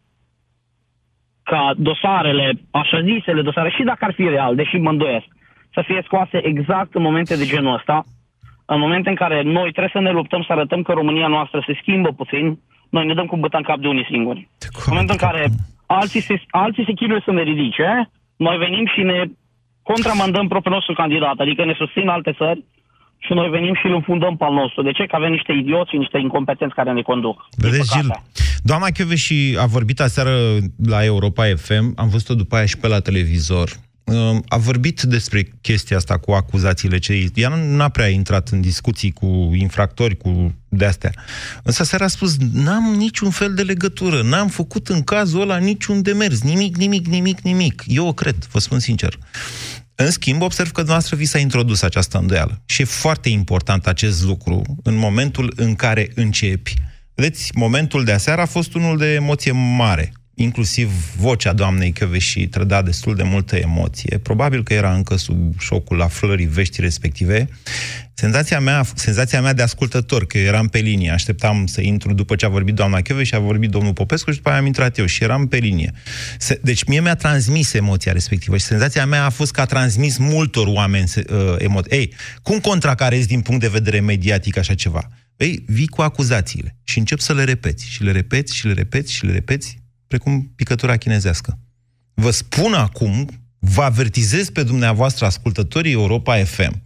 ca dosarele, așa zisele dosare, și dacă ar fi real, deși mă îndoiesc, să fie scoase exact în momente de genul ăsta, în momente în care noi trebuie să ne luptăm să arătăm că România noastră se schimbă puțin, noi ne dăm cu băta în cap de unii singuri. În momentul în care alții se, alții se chinuie să ne ridice, noi venim și ne contramandăm propriul nostru candidat, adică ne susțin alte țări și noi venim și îl înfundăm pe al nostru. De ce? Că avem niște idioți și niște incompetenți care ne conduc. Vedeți, Gil, doamna și a vorbit aseară la Europa FM, am văzut-o după aia și pe la televizor. Um, A vorbit despre chestia asta cu acuzațiile ce ea nu- n-a prea intrat în discuții cu infractori, cu de-astea. Însă seara a spus, n-am niciun fel de legătură, n-am făcut în cazul ăla niciun demers, nimic, nimic, nimic, nimic. Eu o cred, vă spun sincer. În schimb, observ că dumneavoastră vi s-a introdus această îndoială. Și e foarte important acest lucru în momentul în care începi. Vedeți, momentul de aseară a fost unul de emoție mare. Inclusiv vocea doamnei și trăda destul de multă emoție. Probabil că era încă sub șocul aflării veștii respective. Senzația mea, senzația mea de ascultător, că eram pe linie, așteptam să intru după ce a vorbit doamna și a vorbit domnul Popescu și după aia am intrat eu și eram pe linie. Se, deci mie mi-a transmis emoția respectivă și senzația mea a fost că a transmis multor oameni uh, emoții. Ei, cum contracarezi din punct de vedere mediatic așa ceva? Ei, vii cu acuzațiile și încep să le repeți și le repeți și le repeți și le repeți precum picătura chinezească. Vă spun acum, vă avertizez pe dumneavoastră, ascultătorii Europa FM,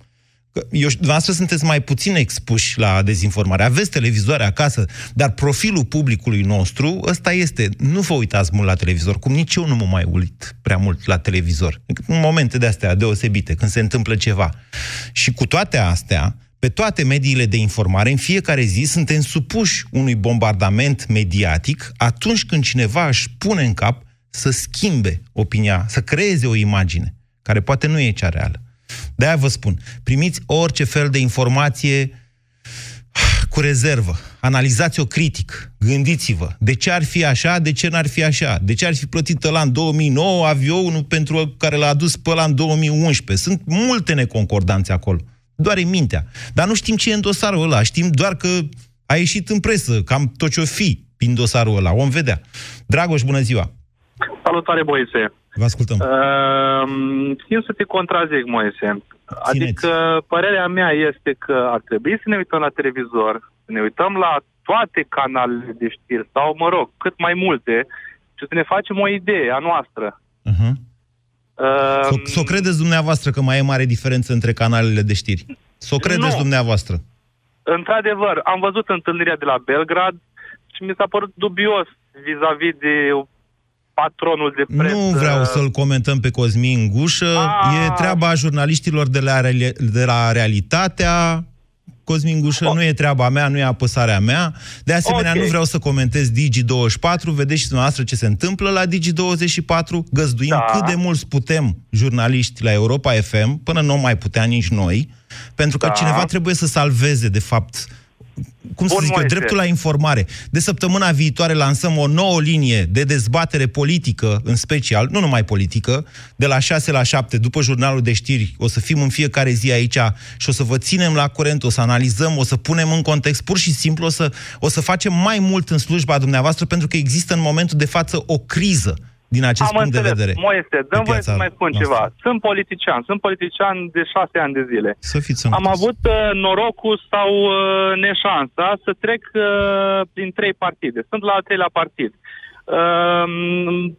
că eu, dumneavoastră sunteți mai puțin expuși la dezinformare. Aveți televizoare acasă, dar profilul publicului nostru, ăsta este. Nu vă uitați mult la televizor, cum nici eu nu mă mai uit prea mult la televizor. În momente de astea deosebite, când se întâmplă ceva. Și cu toate astea, pe toate mediile de informare, în fiecare zi suntem supuși unui bombardament mediatic atunci când cineva își pune în cap să schimbe opinia, să creeze o imagine, care poate nu e cea reală. De-aia vă spun, primiți orice fel de informație cu rezervă. Analizați-o critic. Gândiți-vă. De ce ar fi așa? De ce n-ar fi așa? De ce ar fi plătit ăla în 2009 avionul pentru care l-a adus pe ăla în 2011? Sunt multe neconcordanțe acolo. Doar e mintea. Dar nu știm ce e în dosarul ăla. Știm doar că a ieșit în presă, cam tot ce-o fi prin dosarul ăla. Om vedea. Dragoș, bună ziua! Salutare, Moise. Vă ascultăm. Uh, țin să te contrazic, Moise. Adică părerea mea este că ar trebui să ne uităm la televizor, să ne uităm la toate canalele de știri sau, mă rog, cât mai multe și să ne facem o idee a noastră. Uh-huh. Uh, S-o, s-o credeți dumneavoastră că mai e mare diferență între canalele de știri? S-o credeți Nu. dumneavoastră? într-adevăr, am văzut întâlnirea de la Belgrad și mi s-a părut dubios vis-a-vis de patronul de presă. Nu vreau să-l comentăm pe Cosmin Gușă. Ah. E treaba jurnaliștilor de la, reali- de la Realitatea. Cosmin Gușă, nu e treaba mea, nu e apăsarea mea. De asemenea, Ok. nu vreau să comentez Digi24. Vedeți și dumneavoastră ce se întâmplă la Digi24. Găzduim Da. cât de mulți putem jurnaliști la Europa FM, până nu mai putea nici noi, pentru că Da. cineva trebuie să salveze, de fapt, cum să Bun, zic eu, Moise. dreptul la informare. De săptămâna viitoare lansăm o nouă linie de dezbatere politică, în special, nu numai politică, de la 6 la 7, după jurnalul de știri, o să fim în fiecare zi aici și o să vă ținem la curent, o să analizăm, o să punem în context, pur și simplu o să, o să facem mai mult în slujba dumneavoastră, pentru că există în momentul de față o criză din acest Am punct înțeles. de vedere. Moise, pe dăm voie piața să mai spun noastră. ceva. Sunt politician, sunt politician de șase ani de zile. Să fiți Am sănătos. avut uh, norocul sau uh, neșansa să trec uh, prin trei partide. Sunt la al treilea partid. Uh,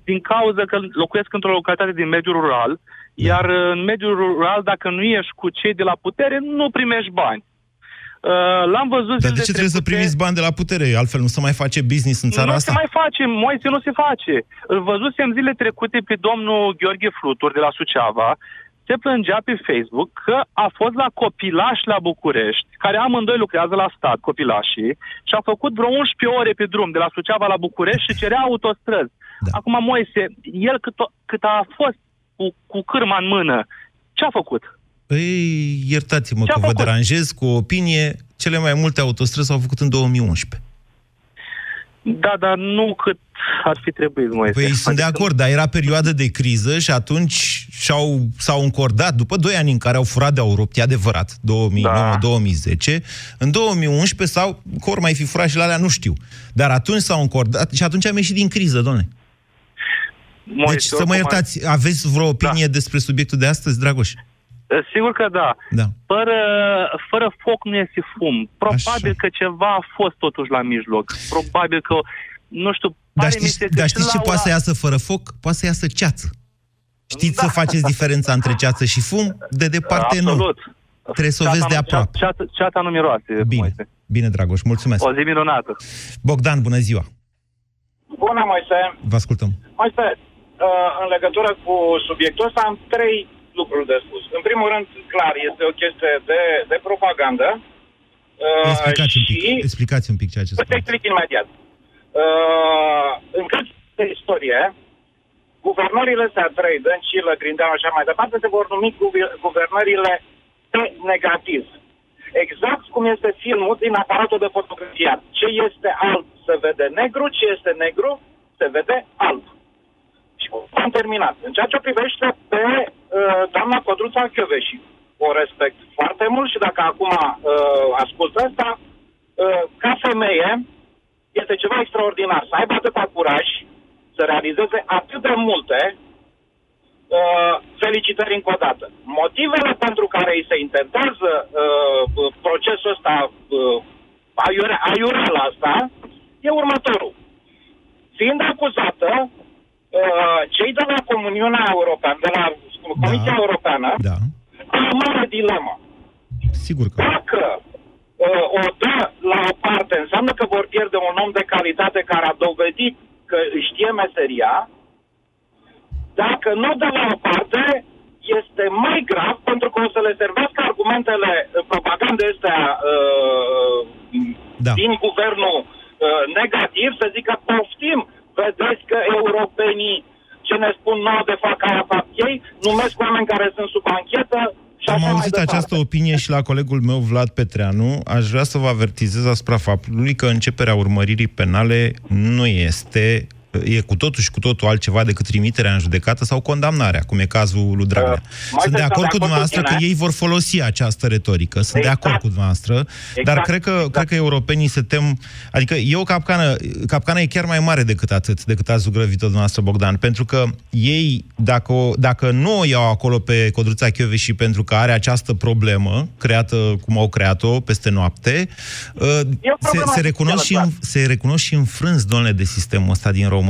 din cauza că locuiesc într-o localitate din mediul rural, Da. iar în mediul rural, dacă nu ești cu cei de la putere, nu primești bani. Uh, l-am văzut Dar de zilele ce trebuie să trecute- primiți bani de la putere? Altfel nu se mai face business în țara nu asta? se mai face, Moise, nu se face. Îl văzusem zile trecute pe domnul Gheorghe Flutur de la Suceava, se plângea pe Facebook că a fost la copilași la București, care amândoi lucrează la stat, copilașii, și a făcut vreo 11 ore pe drum de la Suceava la București și cerea autostrăzi. Da. Acum, Moise, el cât, o- cât a fost cu, cu cârma în mână, ce a făcut? Păi, iertați-mă Ce-a că vă făcut? deranjez cu o opinie. Cele mai multe autostrăzi s-au făcut în 2011. Da, dar nu cât ar fi trebuit, Moise. Păi sunt de acord, dar era perioadă de criză și atunci și-au, s-au încordat, după 2 ani în care au furat de Europa, e adevărat, 2009-2010, în 2011 sau, că ori mai fi furat și la alea, nu știu. Dar atunci s-au încordat și atunci am ieșit din criză, domnule. Moise, Deci, să mă oricum, iertați, aveți vreo opinie despre subiectul de astăzi, Dragoș? Sigur că da. Da. Fără, fără foc nu iese fum. Probabil că ceva a fost totuși la mijloc. Probabil că, nu știu, Dar pare mi știți, se că dar și știți ce la poate să ora- iasă fără foc? Poate să iasă ceață. Știți să faceți diferența între ceață și fum? De departe Absolut. nu. Trebuie să o vezi de Ceata nu- aproape. Ceata, ceata nu miroase. Bine, bine, Dragoș, mulțumesc. O zi minunată. Bogdan, bună ziua. Bună, Moise. Vă ascultăm. Moise, uh, în legătură cu subiectul ăsta am trei lucruri de spus. În primul rând, clar, este o chestie de, de propagandă. Uh, Explicați un pic, și... explicați un pic ceea ce Să te spuneți. explic imediat. Uh, în caz de istorie, guvernările astea trei, Dăncilă, Grindeanu și așa mai departe, se vor numi guver- guvernările pe negativ. Exact cum este filmul din aparatul de fotografiat. Ce este alb se vede negru, ce este negru se vede alb. Și am terminat. În ceea ce o privește pe uh, doamna Codruța Chioveși, o respect foarte mult și dacă acum uh, ascult asta, uh, ca femeie, este ceva extraordinar. Să aibă atâta curaj, să realizeze atât de multe, uh, felicitări încă o dată. Motivele pentru care îi se intentează uh, procesul ăsta, uh, aiure, aiurel asta, e următorul. Fiind acuzată, uh, cei de la Comuniunea Europeană, de la Comisia Europeană, da. au o mare dilemă. Sigur că. Dacă uh, o dă la o parte, înseamnă că vor pierde un om de calitate care a dovedit că știe meseria. Dacă nu dă la o parte, este mai grav pentru că o să le servească argumentele uh, propagandei astea uh, da. din guvernul uh, negativ, să zică poftim, vedeți că europenii ce ne spun nouă de fac aia fac ei, numesc oameni care sunt sub anchetă și Am așa mai auzit departe. această opinie și la colegul meu, Vlad Petreanu. Aș vrea să vă avertizez asupra faptului că începerea urmăririi penale nu este e cu totul și cu totul altceva decât trimiterea în judecată sau condamnarea, cum e cazul lui Dragnea. mai Sunt de sunt acord de cu acord cu dumneavoastră că tine. ei vor folosi această retorică. Sunt de acord cu dumneavoastră, dar cred că, cred că europenii se tem... Adică e o capcană, capcana e chiar mai mare decât atât, decât ați zugrăvit-o dumneavoastră, Bogdan, pentru că ei, dacă, o- dacă nu o iau acolo pe Codruța și pentru că are această problemă creată cum au creat-o peste noapte, uh, se, problemă se, recunosc și, în, se recunosc și înfrâns, domnule, de sistemul ăsta din România.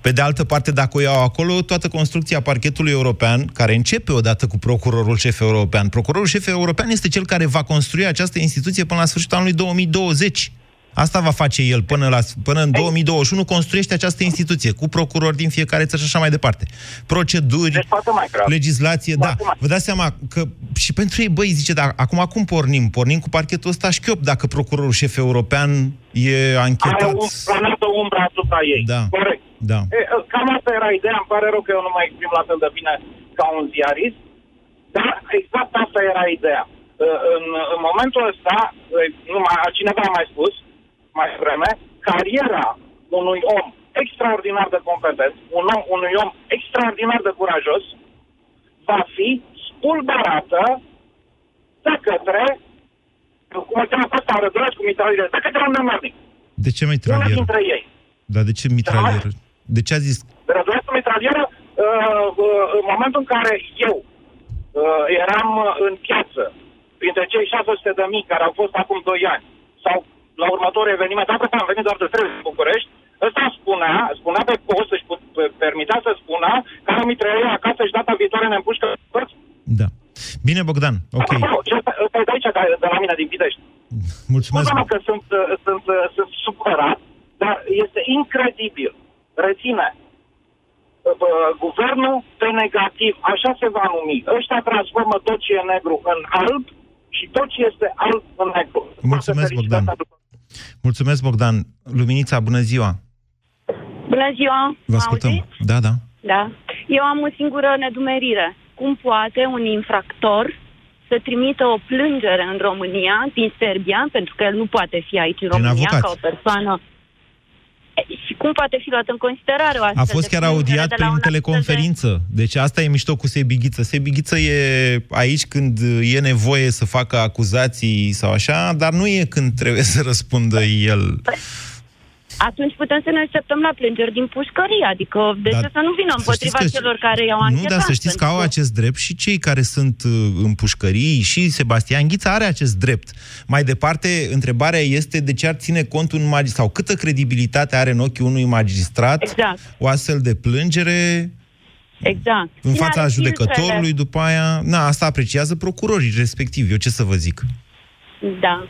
Pe de altă parte, dacă o iau acolo, toată construcția parchetului european, care începe odată cu procurorul șef european, procurorul șef european este cel care va construi această instituție până la sfârșitul anului 2020. Asta va face el până, la, până în 2021, construiește această instituție cu procurori din fiecare țară și așa mai departe. Proceduri, Deci poate mai grav. legislație, da. Vă dați seama că și pentru ei, băi, zice, dar acum cum pornim? Pornim cu parchetul ăsta șchiop dacă procurorul șef european e anchetat. Are un planetă umbră asupra ei. Da. Corect. Da. E, cam asta era ideea. Îmi pare rău că eu nu mă exprim la fel de bine ca un ziarist. Dar exact asta era ideea. Uh, în, în momentul ăsta, uh, numai cineva a mai spus, mai vreme, cariera unui om extraordinar de competent, un om, unui om extraordinar de curajos, va fi spulberată de către, cum îl cheamă pe ăsta, Rădulescu mitraliere, de către un nemernic. De ce Una mitralier? dintre ei. Dar de ce mitralier? De ce a zis? Rădulescu mitralieră, uh, uh, în momentul în care eu uh, eram uh, în piață, printre cei 600 de mii care au fost acum 2 ani, sau la următorul eveniment, dacă am venit doar de trei în București, ăsta spunea, spunea pe post, își put- permitea să spună că am mitralieră acasă și data viitoare ne împușcă părți. Da. Bine, Bogdan, ok. Apropo, și ăsta, ăsta e de aici, de- de la mine, din Pitești. Mulțumesc. Scuze-mă că sunt, uh, sunt, uh, sunt supărat, dar este incredibil. Reține. Uh, uh, Guvernul pe negativ, așa se va numi. Ăștia transformă tot ce e negru în alb și tot ce este alb în negru. Mulțumesc, Bogdan. Mulțumesc, Bogdan. Luminița, bună ziua. Bună ziua! Vă mă ascultăm. auziți? Da, da. Da. Eu am o singură nedumerire. Cum poate un infractor să trimită o plângere în România, din Serbia, pentru că el nu poate fi aici în Prin România avocat. ca o persoană... E, Și cum poate fi luat în considerare o A astfel fost de chiar plângere audiat de la prin un astfel de- teleconferință. Deci asta e mișto cu Sebighiță. Sebighiță e aici când e nevoie să facă acuzații sau așa, dar nu e când trebuie să răspundă el. Atunci putem să ne așteptăm la plângeri din pușcărie, adică de Dar ce să nu vină să împotriva știți că- celor care i-au Nu, anchetat? dar să știți că pentru au acest drept și cei care sunt uh, în pușcării și Sebastian Ghița are acest drept. Mai departe, întrebarea este de ce ar ține cont un magistrat sau câtă credibilitate are în ochii unui magistrat Exact. o astfel de plângere Exact. în Cine fața are judecătorului, filtrele? după aia... Na, asta apreciază procurorii respectiv. Eu ce să vă zic? Da.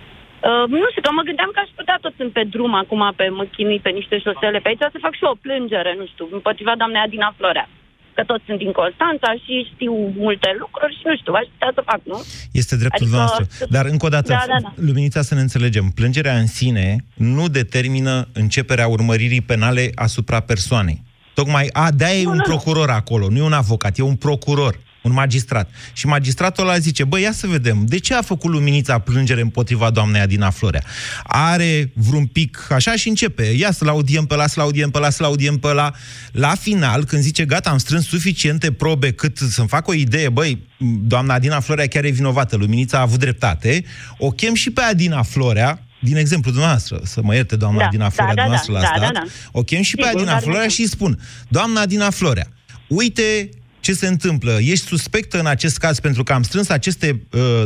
Uh, nu știu, că mă gândeam că aș putea tot sunt pe drum acum, pe mă chinui pe niște șosele pe aici, să fac și o plângere, nu știu, împotriva doamnei Adina Florea. Că toți sunt din Constanța și știu multe lucruri și nu știu, aș putea să fac, nu? Este dreptul Adică- noastră. Dar, încă o dată, Da, da, da. Luminița, să ne înțelegem. Plângerea în sine nu determină începerea urmăririi penale asupra persoanei. Tocmai, a, de-aia e un procuror acolo, nu e un avocat, e un procuror, un magistrat. Și magistratul ăla zice, băi, ia să vedem, de ce a făcut Luminița plângere împotriva doamnei Adina Florea? Are vreun pic, așa și începe, ia să-l audiem pe ăla, să-l audiem pe ăla, să-l audiem pe ăla. La final, când zice, gata, am strâns suficiente probe cât să-mi fac o idee, băi, doamna Adina Florea chiar e vinovată, Luminița a avut dreptate, o chem și pe Adina Florea, din exemplu dumneavoastră, să mă ierte doamna Da, Adina da, Florea, da, dumneavoastră da, la da, stat, da, da. o chem și pe Sigur, Adina dar Florea nu- și îi spun, doamna Adina Florea, uite ce se întâmplă, ești suspectă în acest caz pentru că am strâns aceste, uh,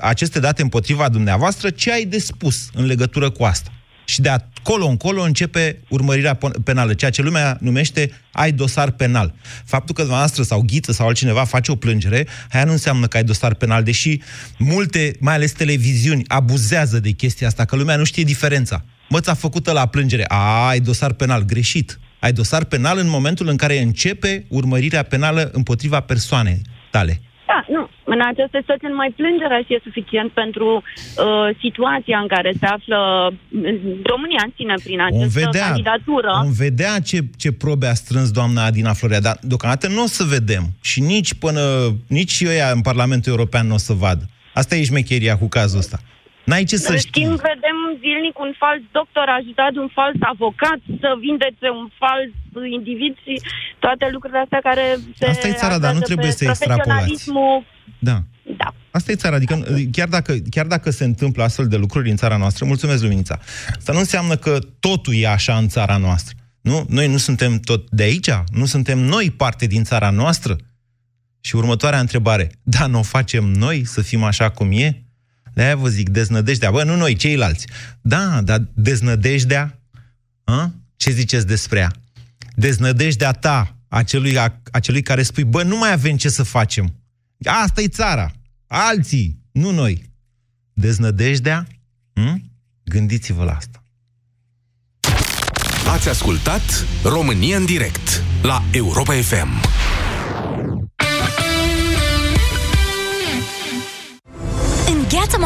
aceste date împotriva dumneavoastră, ce ai de spus în legătură cu asta? Și de acolo încolo începe urmărirea pon- penală, ceea ce lumea numește ai dosar penal. Faptul că dumneavoastră sau Ghiță sau altcineva face o plângere, aia nu înseamnă că ai dosar penal, deși multe, mai ales televiziuni, abuzează de chestia asta, că lumea nu știe diferența. Măț, ți-a făcut la plângere. A, ai dosar penal. Greșit. Ai dosar penal în momentul în care începe urmărirea penală împotriva persoanei tale. Da, nu. În această situație numai plângerea și e suficient pentru uh, situația în care se află uh, România în sine prin Vom această vedea, candidatură. vom vedea ce, ce probe a strâns doamna Adina Florea, dar deocamdată nu o să vedem. Și nici până, nici ăia în Parlamentul European nu o să vadă. Asta e șmecheria cu cazul ăsta. N-ai ce să În știi. schimb, vedem zilnic un fals doctor ajutat de un fals avocat să vindece un fals individ și toate lucrurile astea care se Asta e țara, dar nu axează trebuie pe să extrapolați. profesionalismul Da. Da. Asta e țara, adică chiar dacă, chiar dacă se întâmplă astfel de lucruri în țara noastră, mulțumesc, Luminița, asta nu înseamnă că totul e așa în țara noastră. Nu? Noi nu suntem tot de aici? Nu suntem noi parte din țara noastră? Și următoarea întrebare, da, nu o facem noi să fim așa cum e? De-aia vă zic, deznădejdea. Bă, nu noi, ceilalți. Da, dar deznădejdea, a? ce ziceți despre ea? Deznădejdea ta, acelui, a, acelui care spui, bă, nu mai avem ce să facem. Asta e țara. Alții, nu noi. Deznădejdea? Hm? Gândiți-vă la asta. Ați ascultat România în direct la Europa FM.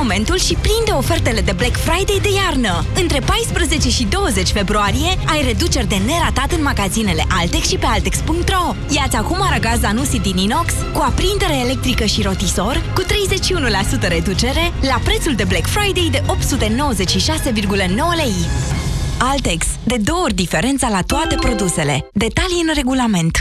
Momentul și prinde ofertele de Black Friday de iarnă. Între 14 și 20 februarie ai reduceri de neratat în magazinele Altex și pe Altex.ro. Iați acum aragaz Zanussi din inox cu aprindere electrică și rotisor cu 31% reducere la prețul de Black Friday de 896,9 lei. Altex. De două ori diferența la toate produsele. Detalii în regulament.